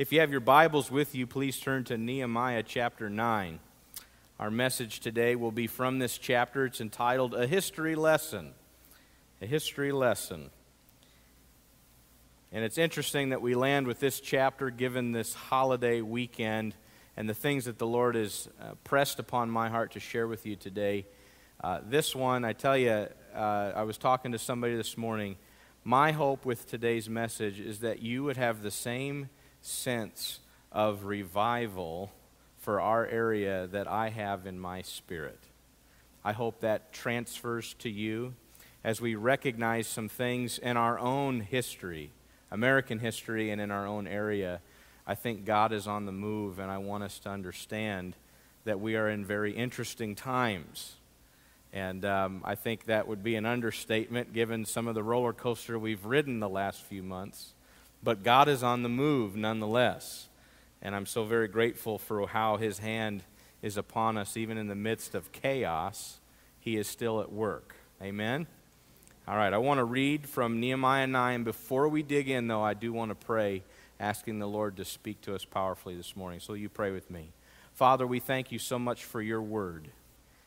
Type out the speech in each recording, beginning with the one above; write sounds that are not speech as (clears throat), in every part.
If you have your Bibles with you, please turn to Nehemiah chapter 9. Our message today will be from this chapter. It's entitled A History Lesson. A History Lesson. And it's interesting that we land with this chapter given this holiday weekend and the things that the Lord has uh, pressed upon my heart to share with you today. Uh, this one, I tell you, uh, I was talking to somebody this morning. My hope with today's message is that you would have the same sense of revival for our area that I have in my spirit. I hope that transfers to you as we recognize some things in our own history, American history, and in our own area. I think God is on the move, and I want us to understand that we are in very interesting times. And um, I think that would be an understatement given some of the roller coaster we've ridden the last few months. But God is on the move nonetheless. And I'm so very grateful for how His hand is upon us, even in the midst of chaos. He is still at work. Amen? All right, I want to read from Nehemiah 9. Before we dig in, though, I do want to pray, asking the Lord to speak to us powerfully this morning. So you pray with me. Father, we thank you so much for your word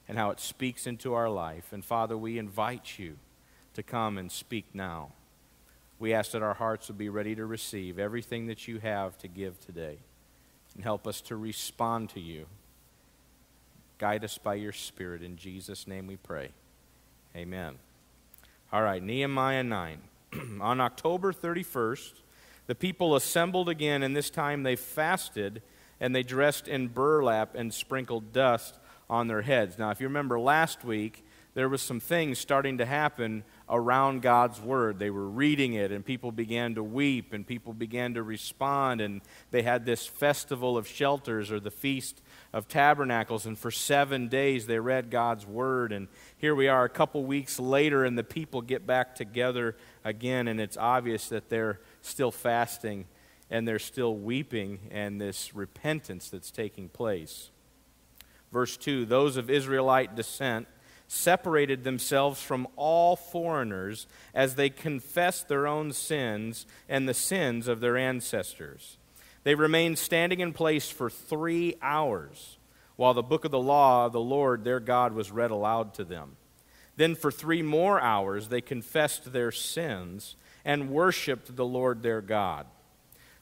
and how it speaks into our life. And Father, we invite you to come and speak now. We ask that our hearts would be ready to receive everything that you have to give today and help us to respond to you. Guide us by your Spirit. In Jesus' name we pray. Amen. All right, Nehemiah 9. (clears throat) On October 31st, the people assembled again, and this time they fasted and they dressed in burlap and sprinkled dust on their heads. Now, if you remember last week, there was some things starting to happen around God's word. They were reading it, and people began to weep, and people began to respond, and they had this festival of shelters or the feast of tabernacles, and for seven days they read God's word. And here we are a couple weeks later, and the people get back together again, and it's obvious that they're still fasting and they're still weeping, and this repentance that's taking place. Verse 2 Those of Israelite descent separated themselves from all foreigners as they confessed their own sins and the sins of their ancestors. They remained standing in place for three hours while the book of the law of the Lord their God was read aloud to them. Then for three more hours they confessed their sins and worshiped the Lord their God.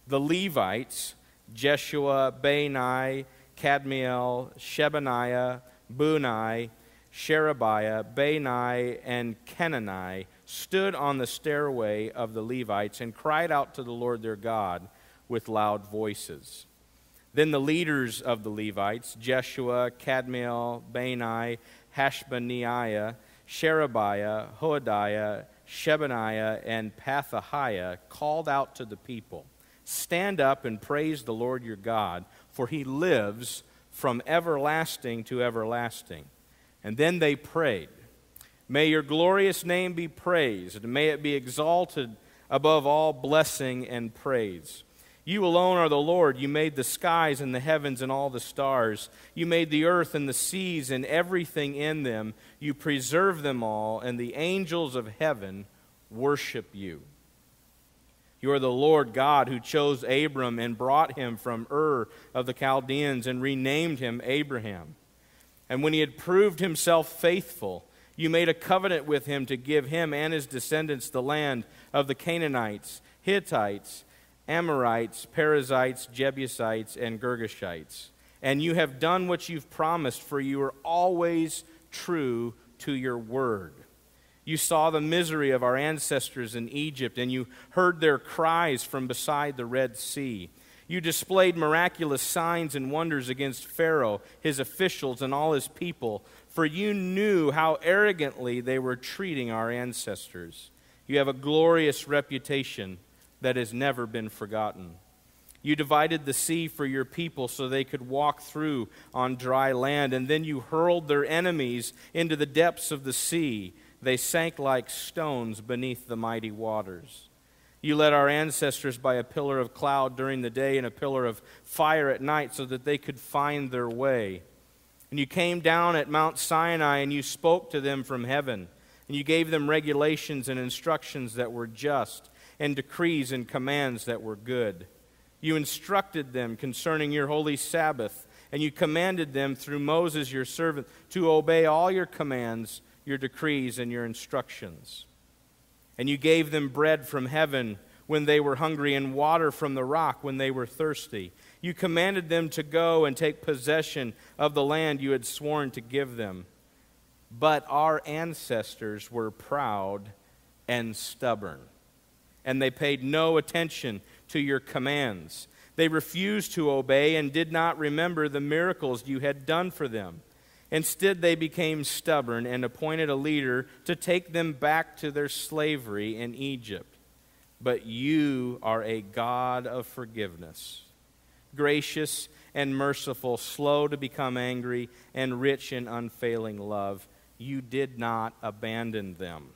The Levites, Jeshua, Bani, Kadmiel, Shebaniah, Bunai, Sherebiah, Bani, and Kenani stood on the stairway of the Levites and cried out to the Lord their God with loud voices. Then the leaders of the Levites, Jeshua, Kadmiel, Bani, Hashabneiah, Sherebiah, Hodiah, Shebaniah, and Pethahiah, called out to the people Stand up and praise the Lord your God, for he lives from everlasting to everlasting. And then they prayed, May your glorious name be praised, may it be exalted above all blessing and praise. You alone are the Lord. You made the skies and the heavens and all the stars. You made the earth and the seas and everything in them. You preserve them all, and the angels of heaven worship you. You are the Lord God who chose Abram and brought him from Ur of the Chaldeans and renamed him Abraham. And when he had proved himself faithful, you made a covenant with him to give him and his descendants the land of the Canaanites, Hittites, Amorites, Perizzites, Jebusites, and Girgashites. And you have done what you've promised, for you are always true to your word. You saw the misery of our ancestors in Egypt, and you heard their cries from beside the Red Sea. You displayed miraculous signs and wonders against Pharaoh, his officials, and all his people, for you knew how arrogantly they were treating our ancestors. You have a glorious reputation that has never been forgotten. You divided the sea for your people so they could walk through on dry land, and then you hurled their enemies into the depths of the sea. They sank like stones beneath the mighty waters. You led our ancestors by a pillar of cloud during the day and a pillar of fire at night so that they could find their way. And you came down at Mount Sinai and you spoke to them from heaven. And you gave them regulations and instructions that were just, and decrees and commands that were good. You instructed them concerning your holy Sabbath, and you commanded them through Moses your servant to obey all your commands, your decrees, and your instructions. And you gave them bread from heaven when they were hungry, and water from the rock when they were thirsty. You commanded them to go and take possession of the land you had sworn to give them. But our ancestors were proud and stubborn, and they paid no attention to your commands. They refused to obey and did not remember the miracles you had done for them. Instead, they became stubborn and appointed a leader to take them back to their slavery in Egypt. But you are a God of forgiveness, gracious and merciful, slow to become angry, and rich in unfailing love. You did not abandon them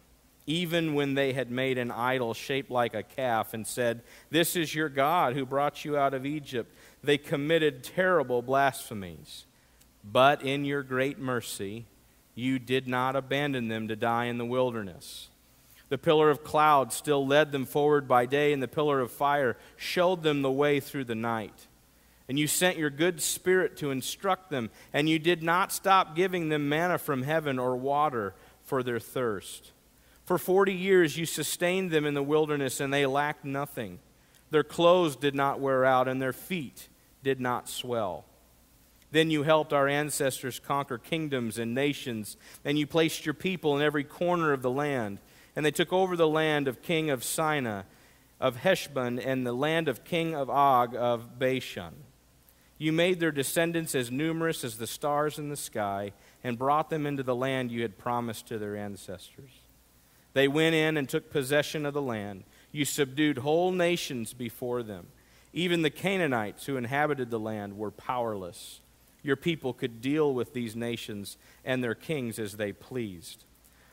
even when they had made an idol shaped like a calf and said, This is your God who brought you out of Egypt, they committed terrible blasphemies. But in your great mercy, you did not abandon them to die in the wilderness. The pillar of cloud still led them forward by day, and the pillar of fire showed them the way through the night. And you sent your good spirit to instruct them, and you did not stop giving them manna from heaven or water for their thirst. For forty years you sustained them in the wilderness, and they lacked nothing. Their clothes did not wear out, and their feet did not swell. Then you helped our ancestors conquer kingdoms and nations, and you placed your people in every corner of the land. And they took over the land of king of Sihon, of Heshbon, and the land of king of Og of Bashan. You made their descendants as numerous as the stars in the sky, and brought them into the land you had promised to their ancestors. They went in and took possession of the land. You subdued whole nations before them. Even the Canaanites who inhabited the land were powerless. Your people could deal with these nations and their kings as they pleased.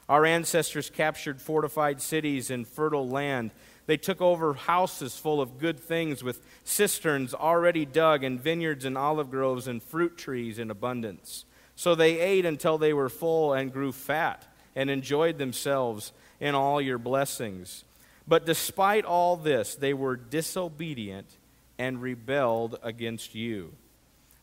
Our ancestors captured fortified cities and fertile land. They took over houses full of good things with cisterns already dug and vineyards and olive groves and fruit trees in abundance. So they ate until they were full and grew fat and enjoyed themselves in all your blessings. But despite all this, they were disobedient and rebelled against you.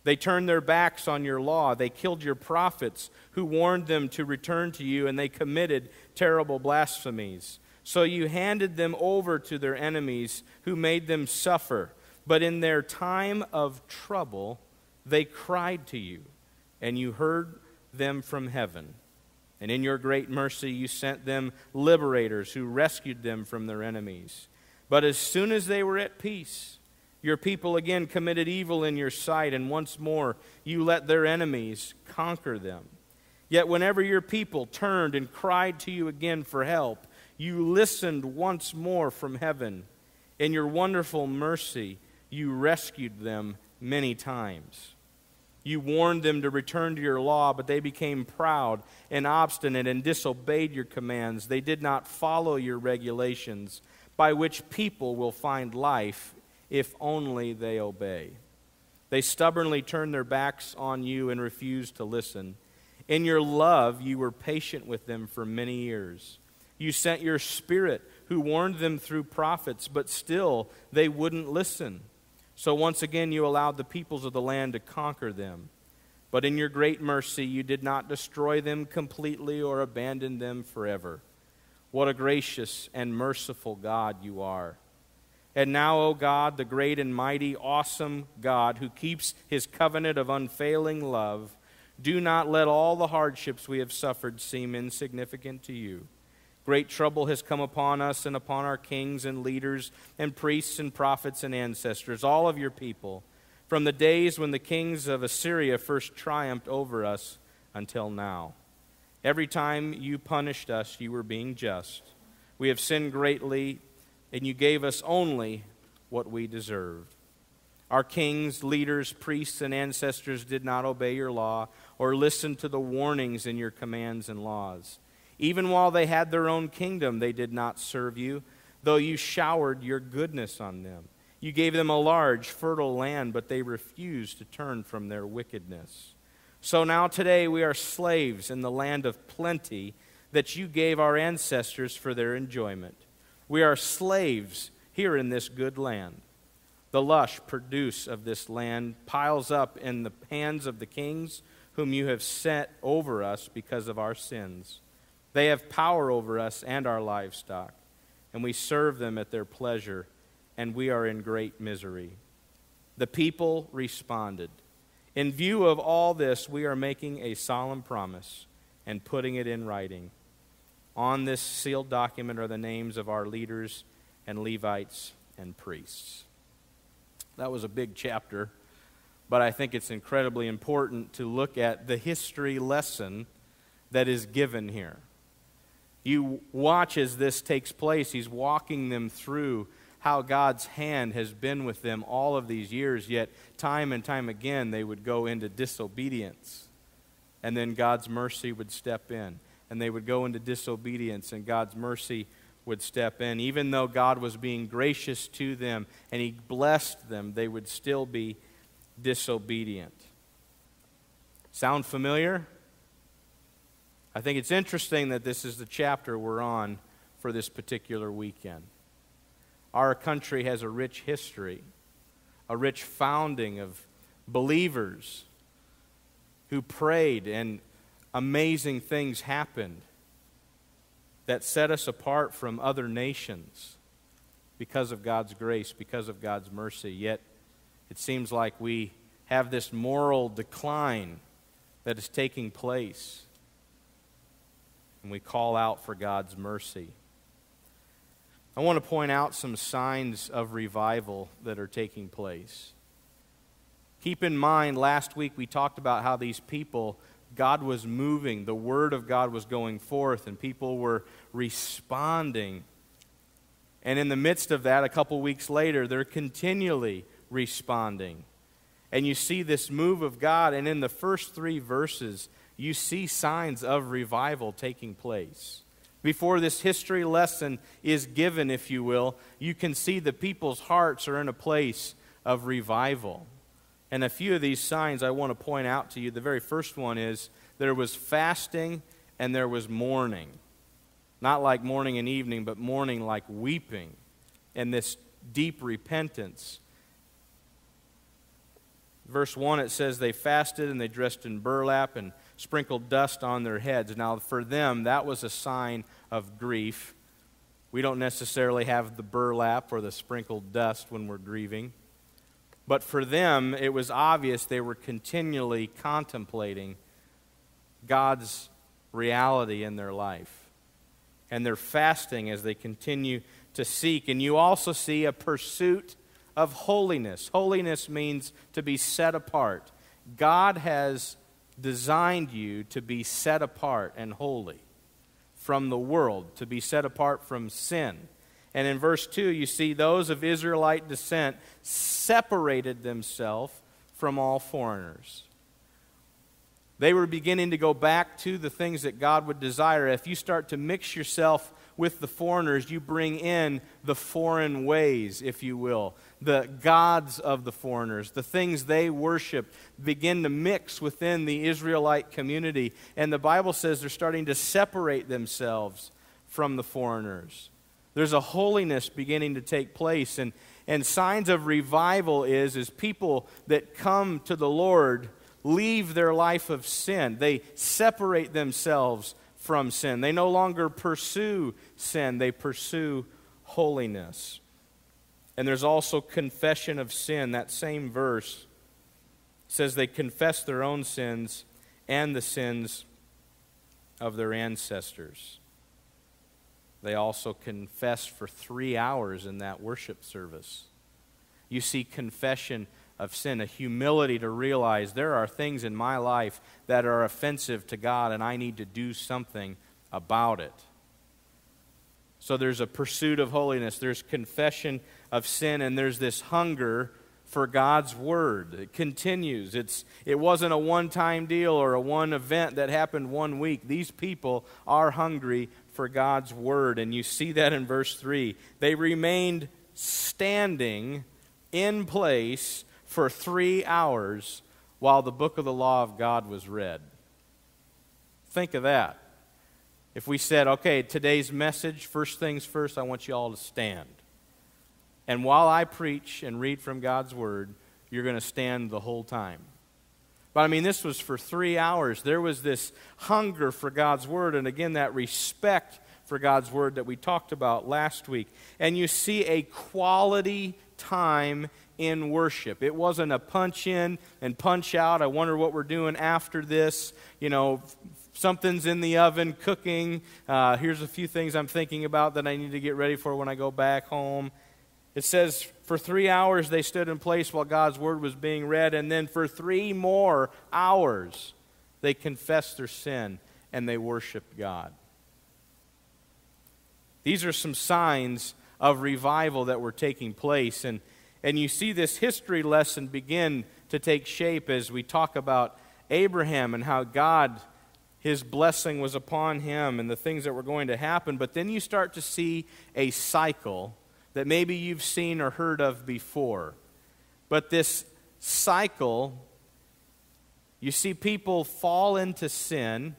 They turned their backs on your law. They killed your prophets who warned them to return to you, and they committed terrible blasphemies. So you handed them over to their enemies who made them suffer. But in their time of trouble, they cried to you, and you heard them from heaven. And in your great mercy, you sent them liberators who rescued them from their enemies. But as soon as they were at peace, your people again committed evil in your sight, and once more you let their enemies conquer them. Yet whenever your people turned and cried to you again for help, you listened once more from heaven. In your wonderful mercy, you rescued them many times. You warned them to return to your law, but they became proud and obstinate and disobeyed your commands. They did not follow your regulations, by which people will find life if only they obey. They stubbornly turned their backs on you and refused to listen. In your love, you were patient with them for many years. You sent your spirit, who warned them through prophets, but still they wouldn't listen. So once again, you allowed the peoples of the land to conquer them. But in your great mercy, you did not destroy them completely or abandon them forever. What a gracious and merciful God you are. And now, O God, the great and mighty, awesome God who keeps his covenant of unfailing love, do not let all the hardships we have suffered seem insignificant to you. Great trouble has come upon us and upon our kings and leaders and priests and prophets and ancestors, all of your people, from the days when the kings of Assyria first triumphed over us until now. Every time you punished us, you were being just. We have sinned greatly, and you gave us only what we deserved. Our kings, leaders, priests, and ancestors did not obey your law or listen to the warnings in your commands and laws. Even while they had their own kingdom, they did not serve you, though you showered your goodness on them. You gave them a large, fertile land, but they refused to turn from their wickedness. So now today we are slaves in the land of plenty that you gave our ancestors for their enjoyment. We are slaves here in this good land. The lush produce of this land piles up in the hands of the kings whom you have set over us because of our sins. They have power over us and our livestock, and we serve them at their pleasure, and we are in great misery. The people responded. In view of all this, we are making a solemn promise and putting it in writing. On this sealed document are the names of our leaders and Levites and priests. That was a big chapter, but I think it's incredibly important to look at the history lesson that is given here. You watch as this takes place, he's walking them through how God's hand has been with them all of these years, yet time and time again they would go into disobedience. And then God's mercy would step in. And they would go into disobedience, and God's mercy would step in. Even though God was being gracious to them and He blessed them, they would still be disobedient. Sound familiar? I think it's interesting that this is the chapter we're on for this particular weekend. Our country has a rich history, a rich founding of believers who prayed and amazing things happened that set us apart from other nations because of God's grace, because of God's mercy. Yet it seems like we have this moral decline that is taking place. And we call out for God's mercy. I want to point out some signs of revival that are taking place. Keep in mind, last week we talked about how these people God was moving, the Word of God was going forth, and people were responding. And in the midst of that, a couple weeks later, they're continually responding. And you see this move of God, and in the first three verses, you see signs of revival taking place. Before this history lesson is given, if you will, you can see the people's hearts are in a place of revival. And a few of these signs I want to point out to you. The very first one is there was fasting and there was mourning. Not like morning and evening, but mourning like weeping and this deep repentance. Verse 1, it says, They fasted and they dressed in burlap and sprinkled dust on their heads. Now, for them, that was a sign of grief. We don't necessarily have the burlap or the sprinkled dust when we're grieving. But for them, it was obvious they were continually contemplating God's reality in their life. And they're fasting as they continue to seek. And you also see a pursuit of holiness. Holiness means to be set apart. God has designed you to be set apart and holy from the world, to be set apart from sin. And in verse 2, you see those of Israelite descent separated themselves from all foreigners. They were beginning to go back to the things that God would desire. If you start to mix yourself with the foreigners, you bring in the foreign ways, if you will, the gods of the foreigners, the things they worship, begin to mix within the Israelite community. And the Bible says they're starting to separate themselves from the foreigners. There's a holiness beginning to take place. And, and signs of revival is, is people that come to the Lord leave their life of sin. They separate themselves from sin. They no longer pursue sin, they pursue holiness. And there's also confession of sin. That same verse says they confess their own sins and the sins of their ancestors. They also confessed for three hours in that worship service. You see confession of sin, a humility to realize there are things in my life that are offensive to God and I need to do something about it. So there's a pursuit of holiness, there's confession of sin, and there's this hunger for God's word. It continues. It's, it wasn't a one time deal or a one event that happened one week. These people are hungry for God's word. And you see that in verse 3. They remained standing in place for three hours while the book of the law of God was read. Think of that. If we said, okay, today's message, first things first, I want you all to stand. And while I preach and read from God's Word, you're going to stand the whole time. But I mean, this was for three hours. There was this hunger for God's Word, and again, that respect for God's Word that we talked about last week. And you see a quality time in worship. It wasn't a punch in and punch out. I wonder what we're doing after this. You know, something's in the oven cooking. Uh, here's a few things I'm thinking about that I need to get ready for when I go back home. It says, for three hours they stood in place while God's word was being read, and then for three more hours they confessed their sin and they worshiped God. These are some signs of revival that were taking place. And, and you see this history lesson begin to take shape as we talk about Abraham and how God, his blessing was upon him and the things that were going to happen. But then you start to see a cycle that maybe you've seen or heard of before. But this cycle, you see people fall into sin,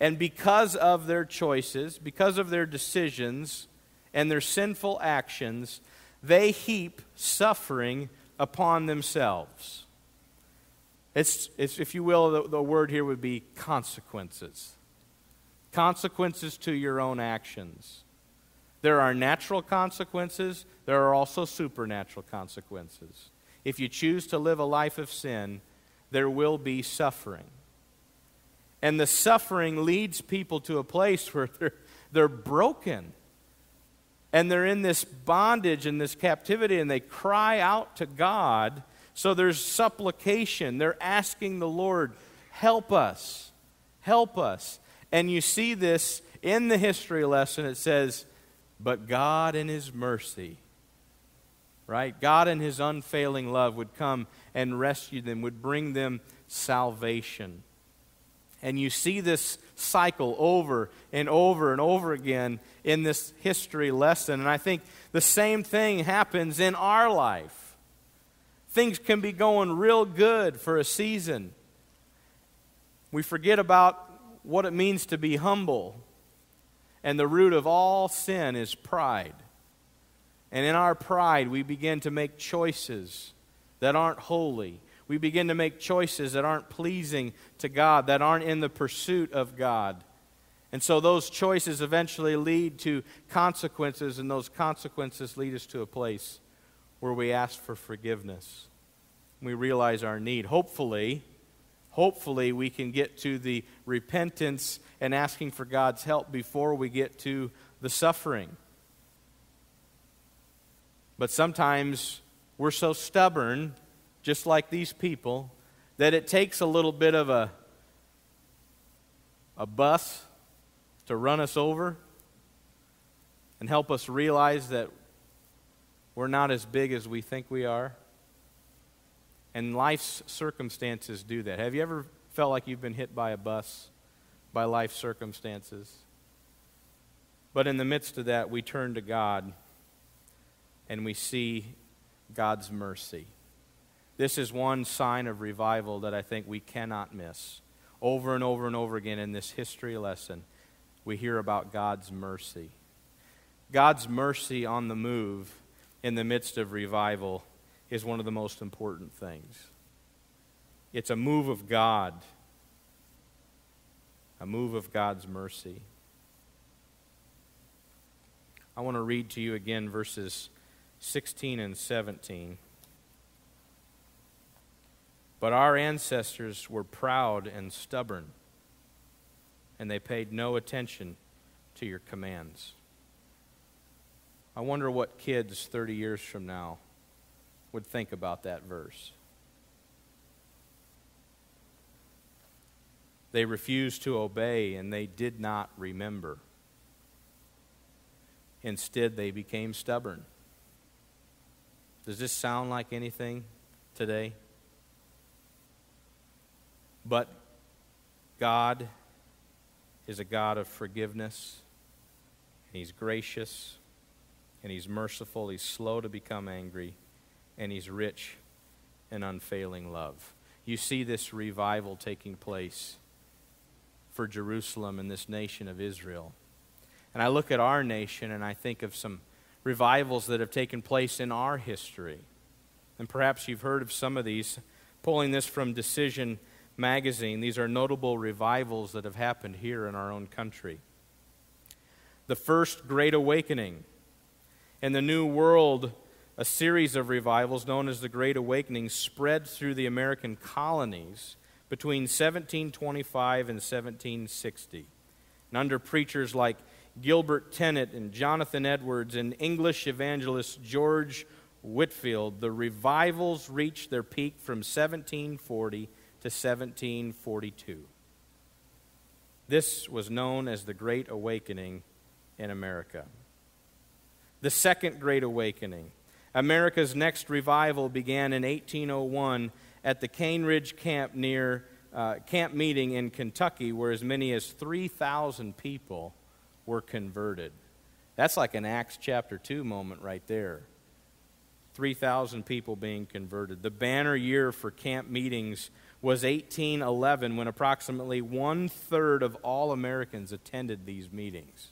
and because of their choices, because of their decisions and their sinful actions, they heap suffering upon themselves. It's, it's if you will, the, the word here would be consequences. Consequences to your own actions. There are natural consequences, there are also supernatural consequences. If you choose to live a life of sin, there will be suffering. And the suffering leads people to a place where they're, they're broken. And they're in this bondage and this captivity, and they cry out to God. So there's supplication. They're asking the Lord, help us, help us. And you see this in the history lesson. It says, but God, in His mercy, right? God, in His unfailing love, would come and rescue them, would bring them salvation. And you see this cycle over and over and over again in this history lesson. And I think the same thing happens in our life. Things can be going real good for a season. We forget about what it means to be humble and the root of all sin is pride. And in our pride, we begin to make choices that aren't holy. We begin to make choices that aren't pleasing to God, that aren't in the pursuit of God. And so those choices eventually lead to consequences, and those consequences lead us to a place where we ask for forgiveness. We realize our need. Hopefully, hopefully we can get to the repentance and asking for God's help before we get to the suffering. But sometimes we're so stubborn, just like these people, that it takes a little bit of a, a bus to run us over and help us realize that we're not as big as we think we are. And life's circumstances do that. Have you ever felt like you've been hit by a bus, by life circumstances? But in the midst of that, we turn to God and we see God's mercy. This is one sign of revival that I think we cannot miss. Over and over and over again in this history lesson, we hear about God's mercy. God's mercy on the move in the midst of revival is one of the most important things. It's a move of God, a move of God's mercy. I want to read to you again verses 16 and 17. But our ancestors were proud and stubborn, and they paid no attention to your commands. I wonder what kids 30 years from now would think about that verse. They refused to obey and they did not remember. Instead, they became stubborn. Does this sound like anything today? But God is a God of forgiveness, and He's gracious, and He's merciful, He's slow to become angry and he's rich in unfailing love. You see this revival taking place for Jerusalem and this nation of Israel. And I look at our nation and I think of some revivals that have taken place in our history. And perhaps you've heard of some of these. Pulling this from Decision magazine, these are notable revivals that have happened here in our own country. The First Great Awakening. In the New World, a series of revivals known as the Great Awakening spread through the American colonies between 1725 and 1760. And under preachers like Gilbert Tennent and Jonathan Edwards and English evangelist George Whitefield, the revivals reached their peak from 1740 to 1742. This was known as the Great Awakening in America. The Second Great Awakening. America's next revival began in 1801 at the Cane Ridge Camp near uh, camp meeting in Kentucky, where as many as 3,000 people were converted. That's like an Acts chapter 2 moment right there. 3,000 people being converted. The banner year for camp meetings was 1811 when approximately one third of all Americans attended these meetings.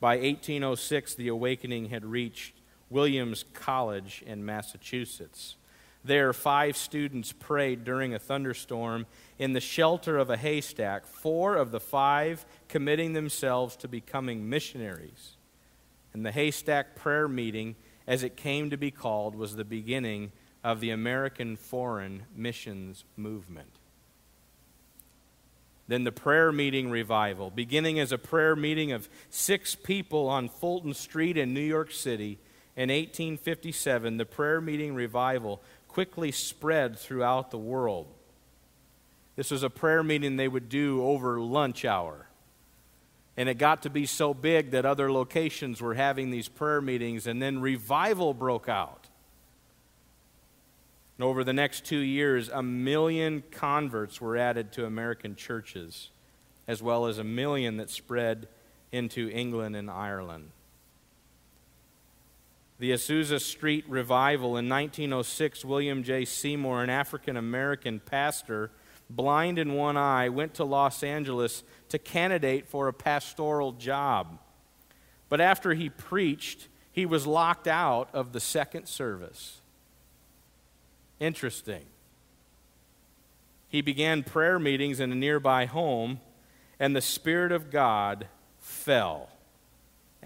By 1806, the awakening had reached Williams College in Massachusetts. There, five students prayed during a thunderstorm in the shelter of a haystack, four of the five committing themselves to becoming missionaries. And the haystack prayer meeting, as it came to be called, was the beginning of the American Foreign Missions Movement. Then the prayer meeting revival, beginning as a prayer meeting of six people on Fulton Street in New York City in 1857, the prayer meeting revival quickly spread throughout the world. This was a prayer meeting they would do over lunch hour. And it got to be so big that other locations were having these prayer meetings, and then revival broke out. And over the next two years, a million converts were added to American churches, as well as a million that spread into England and Ireland. The Azusa Street Revival in 1906, William J. Seymour, an African American pastor, blind in one eye, went to Los Angeles to candidate for a pastoral job. But after he preached, he was locked out of the second service. Interesting. He began prayer meetings in a nearby home, and the Spirit of God fell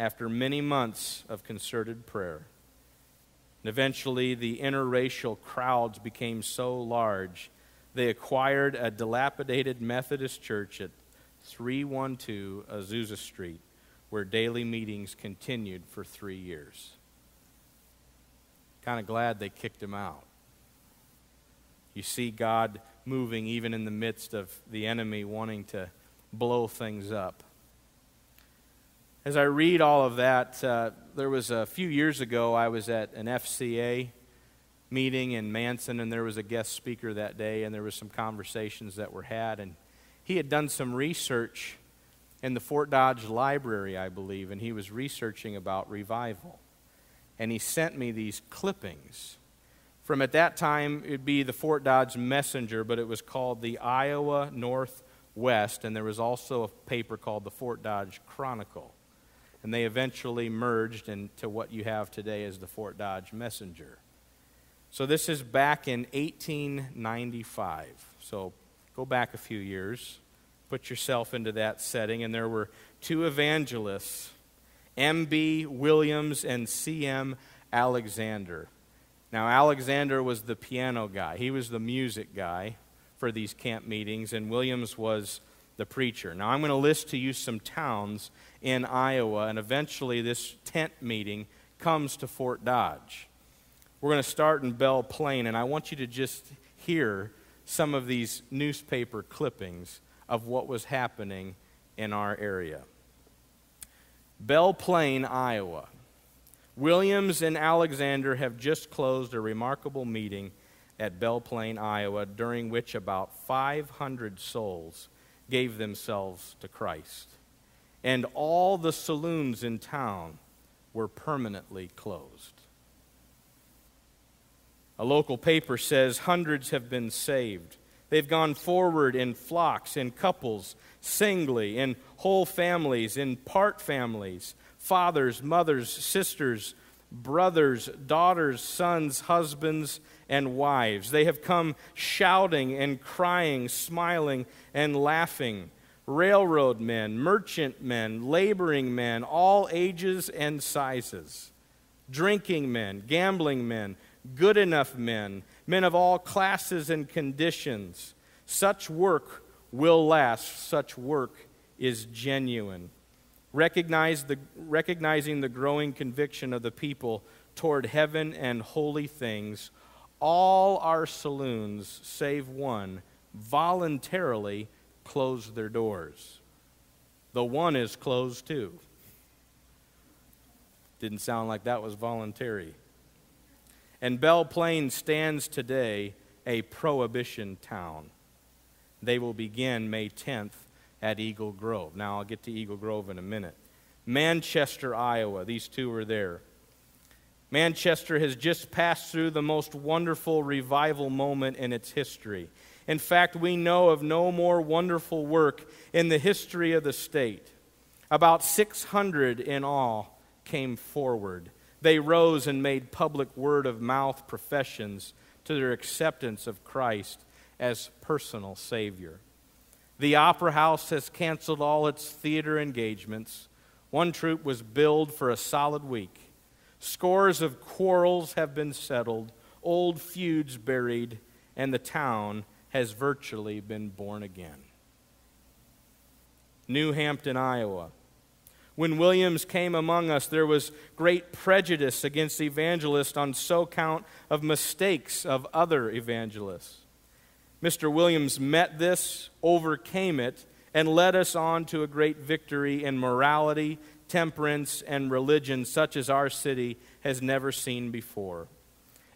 after many months of concerted prayer. And eventually, the interracial crowds became so large, they acquired a dilapidated Methodist church at 312 Azusa Street, where daily meetings continued for three years. Kind of glad they kicked him out. You see God moving even in the midst of the enemy wanting to blow things up. As I read all of that, uh, there was a few years ago, I was at an FCA meeting in Manson, and there was a guest speaker that day, and there was some conversations that were had. And he had done some research in the Fort Dodge Library, I believe, and he was researching about revival. And he sent me these clippings from at that time, it'd be the Fort Dodge Messenger, but it was called the Iowa Northwest, and there was also a paper called the Fort Dodge Chronicle and they eventually merged into what you have today as the Fort Dodge Messenger. So this is back in 1895. So go back a few years, put yourself into that setting, and there were two evangelists, M.B. Williams and C.M. Alexander. Now, Alexander was the piano guy, he was the music guy for these camp meetings, and Williams was the preacher. Now, I'm going to list to you some towns in Iowa, and eventually this tent meeting comes to Fort Dodge. We're going to start in Belle Plaine, and I want you to just hear some of these newspaper clippings of what was happening in our area. Belle Plaine, Iowa. Williams and Alexander have just closed a remarkable meeting at Belle Plaine, Iowa, during which about 500 souls gave themselves to Christ. And all the saloons in town were permanently closed. A local paper says hundreds have been saved. They've gone forward in flocks, in couples, singly, in whole families, in part families. fathers, mothers, sisters, brothers, daughters, sons, husbands, and wives. They have come shouting and crying, smiling and laughing. Railroad men, merchant men, laboring men, all ages and sizes, drinking men, gambling men, good enough men, men of all classes and conditions. Such work will last, such work is genuine. Recognize the, recognizing the growing conviction of the people toward heaven and holy things, all our saloons, save one, voluntarily closed their doors. The one is closed too. Didn't sound like that was voluntary. And Belle Plaine stands today a prohibition town. They will begin May 10th at Eagle Grove. Now, I'll get to Eagle Grove in a minute. Manchester, Iowa. These two are there. Manchester has just passed through the most wonderful revival moment in its history. In fact, we know of no more wonderful work in the history of the state. About 600 in all came forward. They rose and made public word of mouth professions to their acceptance of Christ as personal Savior. The Opera House has canceled all its theater engagements. One troupe was billed for a solid week. Scores of quarrels have been settled, old feuds buried, and the town has virtually been born again. New Hampton, Iowa. When Williams came among us, there was great prejudice against evangelists on so count of mistakes of other evangelists. Mr. Williams met this, overcame it, and led us on to a great victory in morality, temperance, and religion such as our city has never seen before.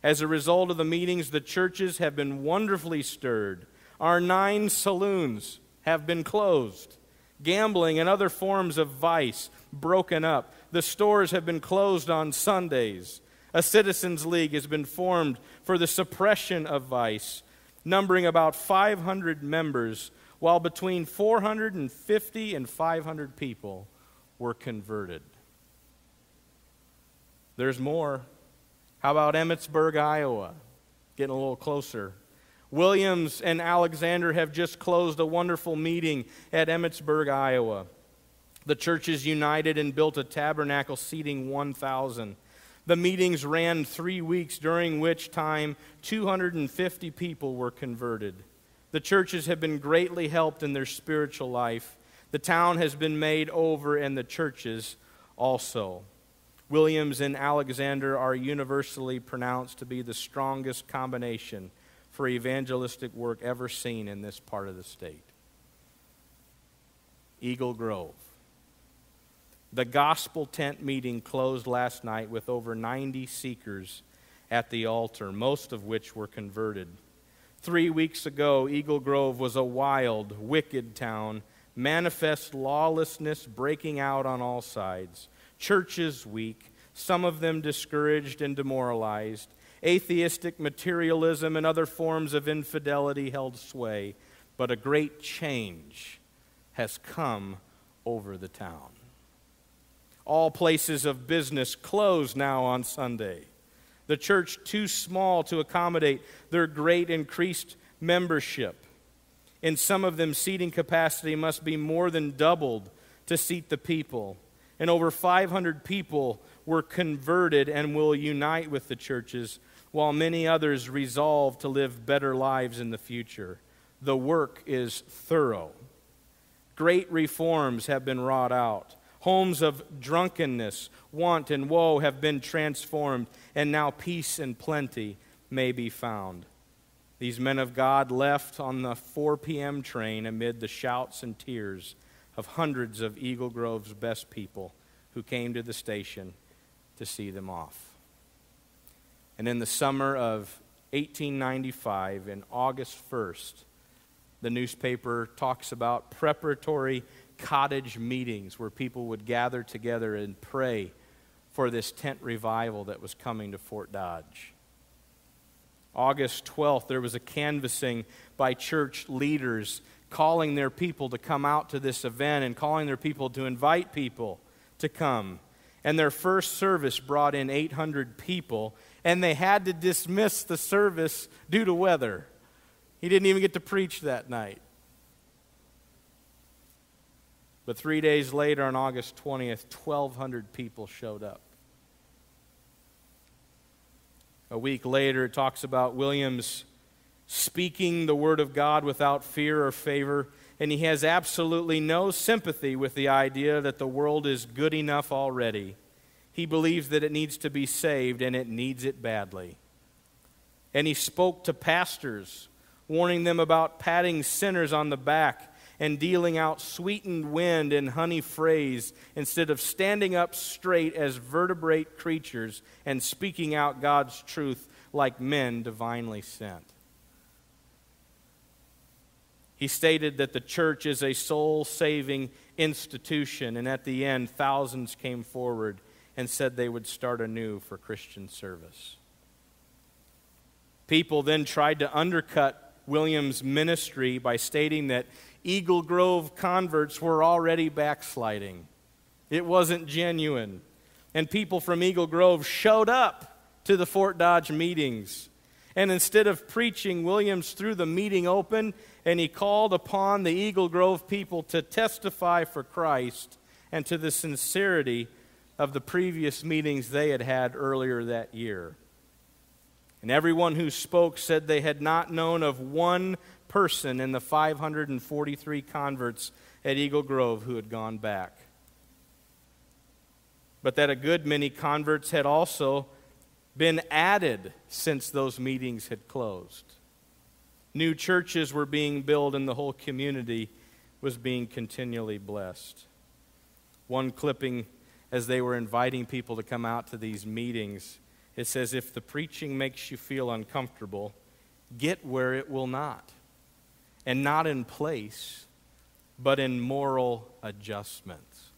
As a result of the meetings, the churches have been wonderfully stirred. Our nine saloons have been closed. Gambling and other forms of vice broken up. The stores have been closed on Sundays. A citizens' league has been formed for the suppression of vice numbering about 500 members, while between 450 and 500 people were converted. There's more. How about Emmetsburg, Iowa? Getting a little closer. Williams and Alexander have just closed a wonderful meeting at Emmetsburg, Iowa. The churches united and built a tabernacle seating 1,000. The meetings ran three weeks, during which time 250 people were converted. The churches have been greatly helped in their spiritual life. The town has been made over, and the churches also. Williams and Alexander are universally pronounced to be the strongest combination for evangelistic work ever seen in this part of the state. Eagle Grove. The gospel tent meeting closed last night with over 90 seekers at the altar, most of which were converted. Three weeks ago, Eagle Grove was a wild, wicked town, manifest lawlessness breaking out on all sides, churches weak, some of them discouraged and demoralized, atheistic materialism and other forms of infidelity held sway, but a great change has come over the town. All places of business close now on Sunday. The church too small to accommodate their great increased membership. In some of them, seating capacity must be more than doubled to seat the people. And over 500 people were converted and will unite with the churches, while many others resolve to live better lives in the future. The work is thorough. Great reforms have been wrought out. Homes of drunkenness, want, and woe have been transformed, and now peace and plenty may be found. These men of God left on the 4 p.m. train amid the shouts and tears of hundreds of Eagle Grove's best people who came to the station to see them off. And in the summer of 1895, in August 1st, the newspaper talks about preparatory cottage meetings where people would gather together and pray for this tent revival that was coming to Fort Dodge. August 12th, there was a canvassing by church leaders calling their people to come out to this event and calling their people to invite people to come. And their first service brought in 800 people, and they had to dismiss the service due to weather. He didn't even get to preach that night. But three days later, on August 20th, 1,200 people showed up. A week later, it talks about Williams speaking the Word of God without fear or favor, and he has absolutely no sympathy with the idea that the world is good enough already. He believes that it needs to be saved, and it needs it badly. And he spoke to pastors, warning them about patting sinners on the back and dealing out sweetened wind and honey phrase instead of standing up straight as vertebrate creatures and speaking out God's truth like men divinely sent. He stated that the church is a soul saving institution, and at the end, thousands came forward and said they would start anew for Christian service. People then tried to undercut Williams' ministry by stating that Eagle Grove converts were already backsliding. It wasn't genuine. And people from Eagle Grove showed up to the Fort Dodge meetings. And instead of preaching, Williams threw the meeting open and he called upon the Eagle Grove people to testify for Christ and to the sincerity of the previous meetings they had had earlier that year. And everyone who spoke said they had not known of one person in the 543 converts at Eagle Grove who had gone back. But that a good many converts had also been added since those meetings had closed. New churches were being built, and the whole community was being continually blessed. One clipping, as they were inviting people to come out to these meetings, it says, If the preaching makes you feel uncomfortable, get where it will not and not in place, but in moral adjustments.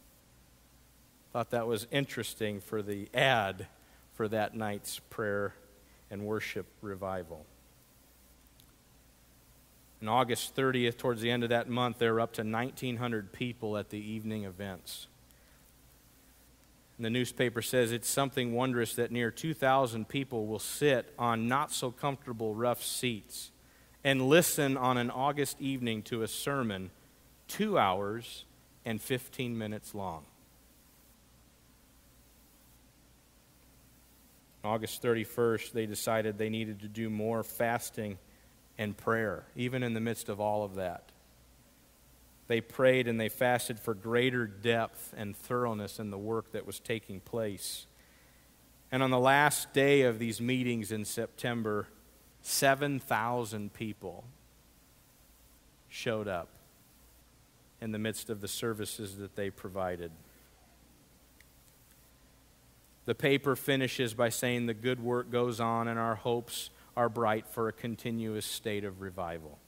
Thought that was interesting for the ad for that night's prayer and worship revival. On August 30th, towards the end of that month, there were up to 1,900 people at the evening events. And the newspaper says it's something wondrous that near 2,000 people will sit on not so comfortable rough seats and listen on an August evening to a sermon two hours and 15 minutes long. August 31st, they decided they needed to do more fasting and prayer, even in the midst of all of that. They prayed and they fasted for greater depth and thoroughness in the work that was taking place. And on the last day of these meetings in September, 7,000 people showed up in the midst of the services that they provided. The paper finishes by saying the good work goes on and our hopes are bright for a continuous state of revival.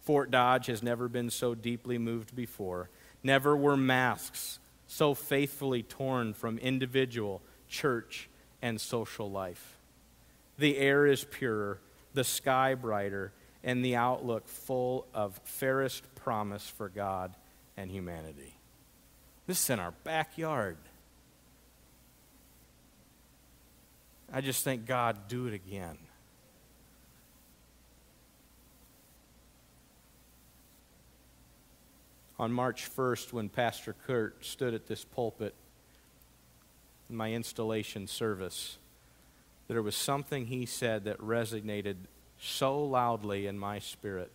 Fort Dodge has never been so deeply moved before. Never were masks so faithfully torn from individual, church, and social life. The air is purer, the sky brighter, and the outlook full of fairest promise for God and humanity. This is in our backyard. I just think God, do it again. On March 1st, when Pastor Kurt stood at this pulpit in my installation service, there was something he said that resonated so loudly in my spirit.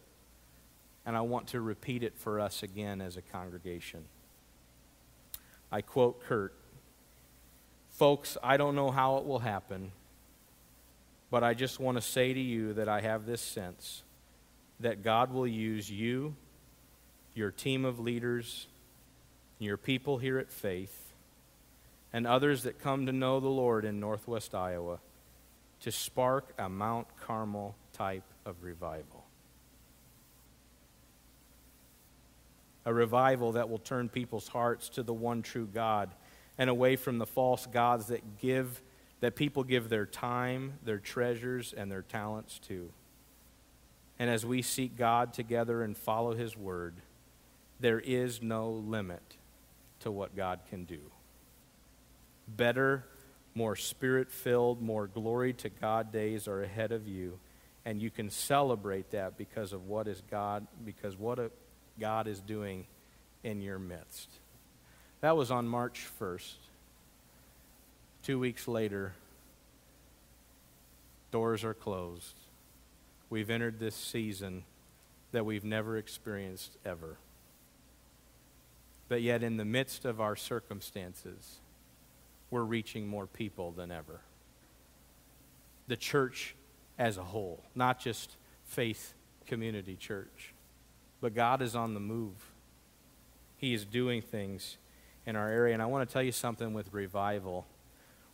And I want to repeat it for us again as a congregation. I quote Kurt Folks, I don't know how it will happen, but I just want to say to you that I have this sense that God will use you, your team of leaders, your people here at Faith, and others that come to know the Lord in Northwest Iowa to spark a Mount Carmel type of revival. A revival that will turn people's hearts to the one true God and away from the false gods that give that people give their time, their treasures and their talents to. And as we seek God together and follow his word, there is no limit to what God can do. better, more spirit filled, more glory to God days are ahead of you. And you can celebrate that because of what is God, because what a, God is doing in your midst. That was on March 1st. Two weeks later, doors are closed. We've entered this season that we've never experienced ever. But yet, in the midst of our circumstances, we're reaching more people than ever. The church as a whole, not just faith community church. But God is on the move. He is doing things in our area. And I want to tell you something with revival.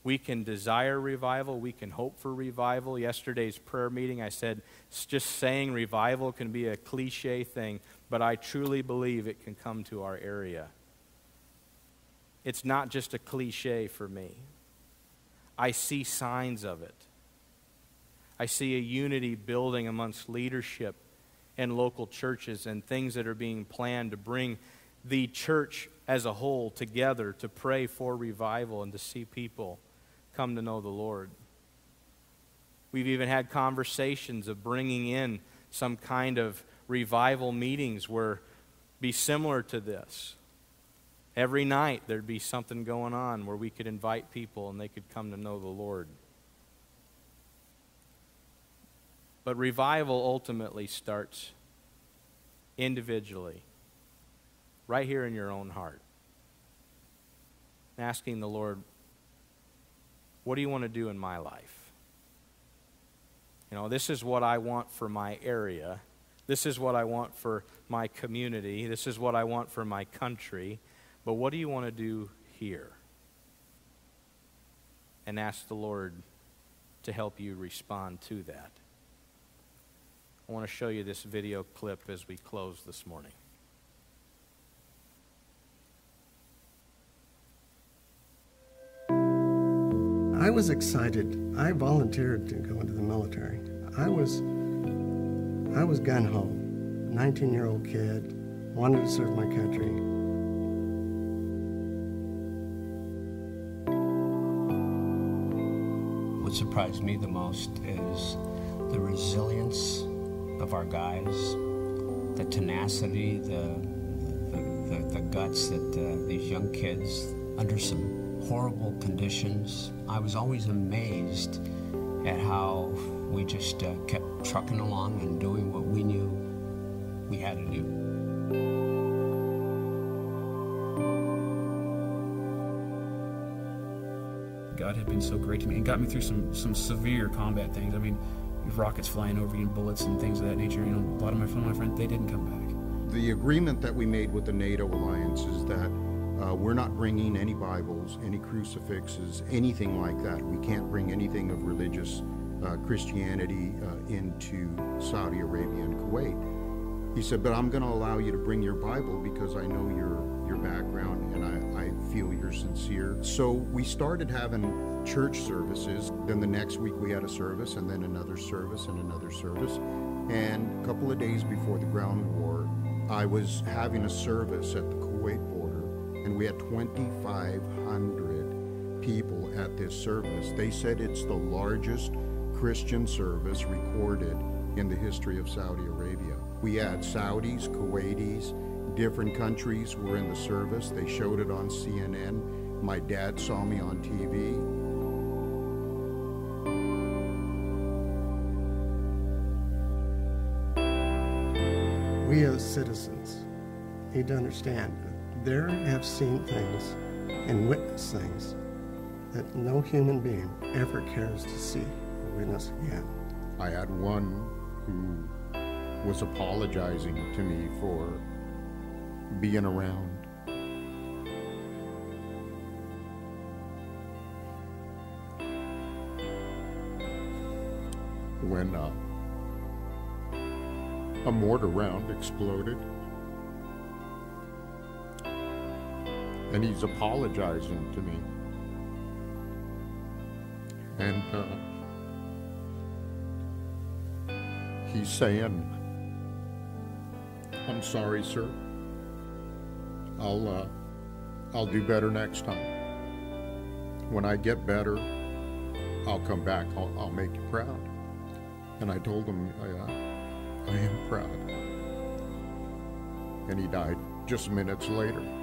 We can desire revival. We can hope for revival. Yesterday's prayer meeting, I said just saying revival can be a cliche thing, but I truly believe it can come to our area. It's not just a cliche for me. I see signs of it. I see a unity building amongst leadership and local churches and things that are being planned to bring the church as a whole together to pray for revival and to see people come to know the Lord. We've even had conversations of bringing in some kind of revival meetings where be similar to this. Every night there'd be something going on where we could invite people and they could come to know the Lord. But revival ultimately starts individually, right here in your own heart. Asking the Lord, what do you want to do in my life? You know, this is what I want for my area. This is what I want for my community. This is what I want for my country. But what do you want to do here? And ask the Lord to help you respond to that. I want to show you this video clip as we close this morning. I was excited. I volunteered to go into the military. I was I was gun ho. 19-year-old kid, wanted to serve my country. What surprised me the most is the resilience of our guys, the tenacity, the, the, the, the guts that uh, these young kids, under some horrible conditions, I was always amazed at how we just uh, kept trucking along and doing what we knew we had to do. Been so great to me and got me through some some severe combat things. I mean, rockets flying over you and bullets and things of that nature. You know, a lot of my, my friends, they didn't come back. The agreement that we made with the NATO alliance is that uh, we're not bringing any Bibles, any crucifixes, anything like that. We can't bring anything of religious uh, Christianity uh, into Saudi Arabia and Kuwait. He said, but I'm going to allow you to bring your Bible because I know your, your background and I, I feel you're sincere. So we started having church services. Then the next week we had a service, and then another service, and another service. And a couple of days before the ground war, I was having a service at the Kuwait border, and we had 2,500 people at this service. They said it's the largest Christian service recorded in the history of Saudi Arabia. We had Saudis, Kuwaitis, different countries were in the service. They showed it on CNN. My dad saw me on TV. We as citizens need to understand there have seen things and witnessed things that no human being ever cares to see or witness again. I had one who was apologizing to me for being around. When uh, a mortar round exploded. And he's apologizing to me. And uh, he's saying, I'm sorry, sir. I'll, uh, I'll do better next time. when I get better, I'll come back. I'll, I'll make you proud. And I told him, I, I am proud. And he died just minutes later.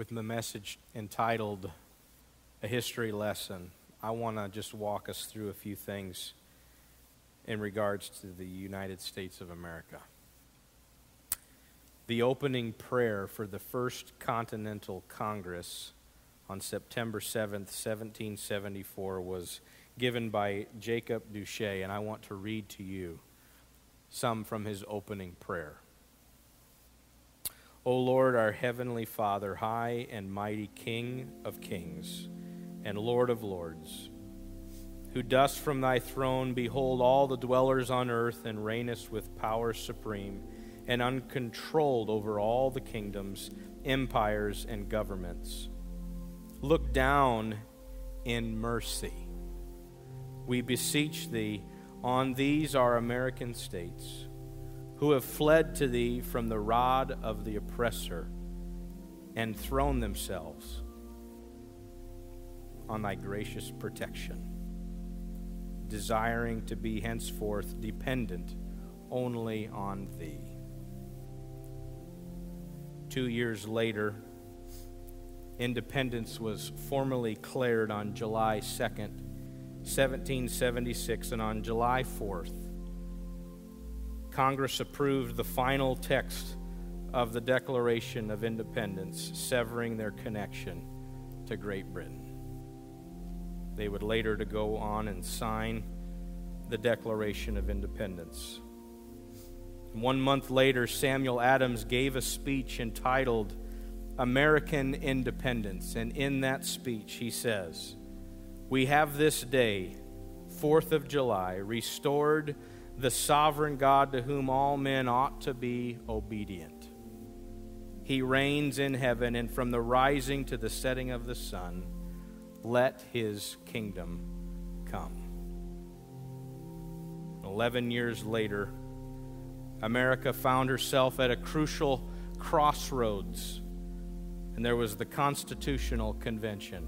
With the message entitled A History Lesson, I want to just walk us through a few things in regards to the United States of America. The opening prayer for the First Continental Congress on September 7th, 1774, was given by Jacob Duché, and I want to read to you some from his opening prayer. O Lord, our heavenly Father, high and mighty King of kings and Lord of lords, who dost from thy throne behold all the dwellers on earth and reignest with power supreme and uncontrolled over all the kingdoms, empires, and governments. Look down in mercy. We beseech thee on these our American states who have fled to thee from the rod of the oppressor and thrown themselves on thy gracious protection, desiring to be henceforth dependent only on thee. Two years later, independence was formally declared on July 2nd, 1776, and on July 4th, Congress approved the final text of the Declaration of Independence, severing their connection to Great Britain. They would later to go on and sign the Declaration of Independence. One month later, Samuel Adams gave a speech entitled American Independence, and in that speech he says, We have this day, 4th of July, restored the sovereign God to whom all men ought to be obedient. He reigns in heaven, and from the rising to the setting of the sun, let his kingdom come. Eleven years later, America found herself at a crucial crossroads, and there was the Constitutional Convention.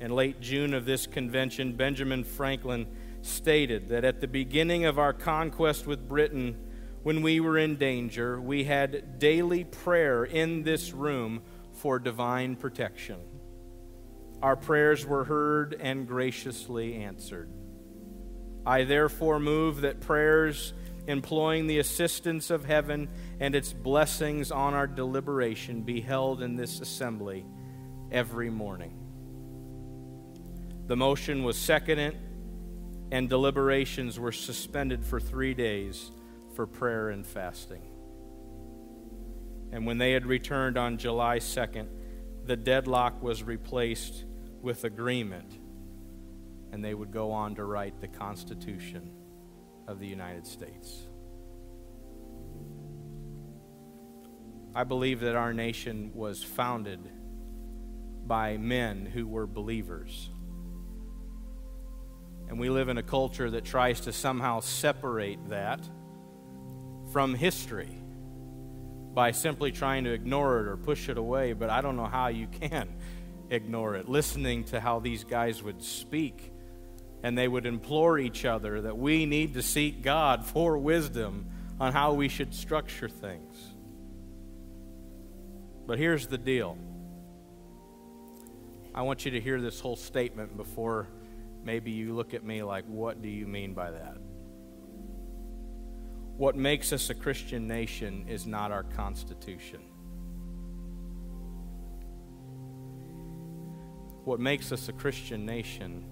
In late June of this convention, Benjamin Franklin stated that at the beginning of our conquest with Britain, when we were in danger, we had daily prayer in this room for divine protection. Our prayers were heard and graciously answered. I therefore move that prayers employing the assistance of heaven and its blessings on our deliberation be held in this assembly every morning. The motion was seconded and deliberations were suspended for three days for prayer and fasting. And when they had returned on July 2nd, the deadlock was replaced with agreement, and they would go on to write the Constitution of the United States. I believe that our nation was founded by men who were believers. And we live in a culture that tries to somehow separate that from history by simply trying to ignore it or push it away, but I don't know how you can (laughs) ignore it. Listening to how these guys would speak and they would implore each other that we need to seek God for wisdom on how we should structure things. But here's the deal I want you to hear this whole statement before maybe you look at me like, what do you mean by that? What makes us a Christian nation is not our Constitution. What makes us a Christian nation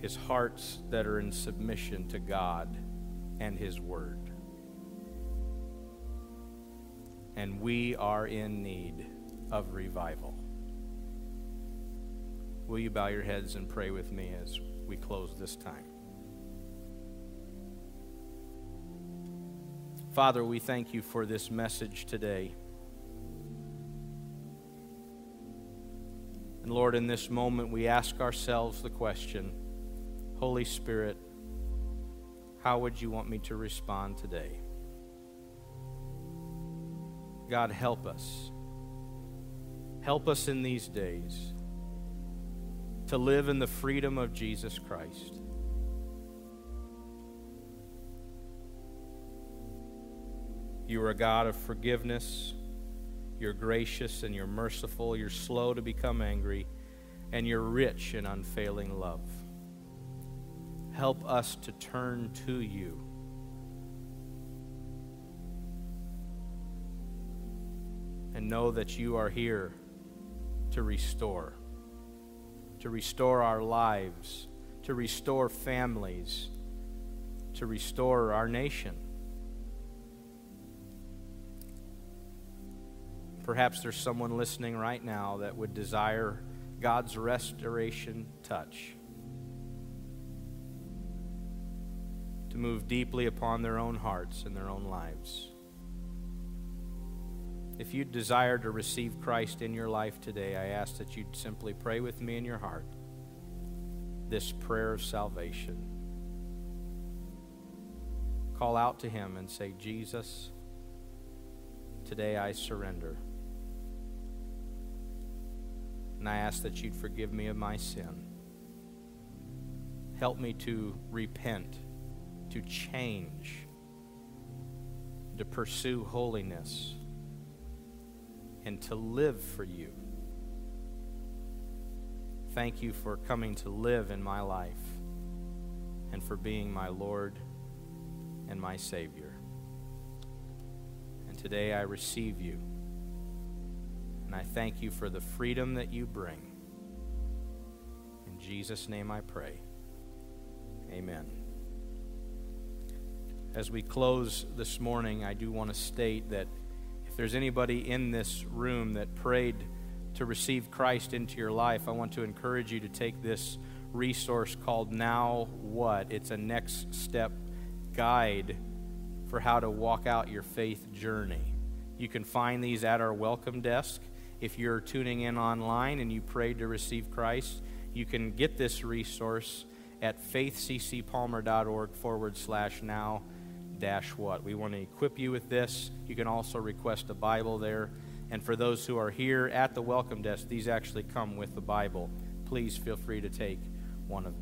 is hearts that are in submission to God and His Word. And we are in need of revival. Will you bow your heads and pray with me as we close this time? Father, we thank you for this message today. And Lord, in this moment, we ask ourselves the question Holy Spirit, how would you want me to respond today? God, help us. Help us in these days to live in the freedom of Jesus Christ. You are a God of forgiveness. You're gracious and you're merciful. You're slow to become angry, and you're rich in unfailing love. Help us to turn to you. And know that you are here to restore, to restore our lives, to restore families, to restore our nation. Perhaps there's someone listening right now that would desire God's restoration touch to move deeply upon their own hearts and their own lives. If you desire to receive Christ in your life today, I ask that you simply pray with me in your heart this prayer of salvation. Call out to Him and say, Jesus, today I surrender. And I ask that you'd forgive me of my sin. Help me to repent, to change, to pursue holiness, and to live for you. Thank you for coming to live in my life and for being my Lord and my Savior. And today I receive you. And I thank you for the freedom that you bring. In Jesus' name I pray. Amen. As we close this morning, I do want to state that if there's anybody in this room that prayed to receive Christ into your life, I want to encourage you to take this resource called Now What? It's a next step guide for how to walk out your faith journey. You can find these at our welcome desk. If you're tuning in online and you prayed to receive Christ, you can get this resource at faithccpalmer.org forward slash now dash what. We want to equip you with this. You can also request a Bible there. And for those who are here at the welcome desk, these actually come with the Bible. Please feel free to take one of these.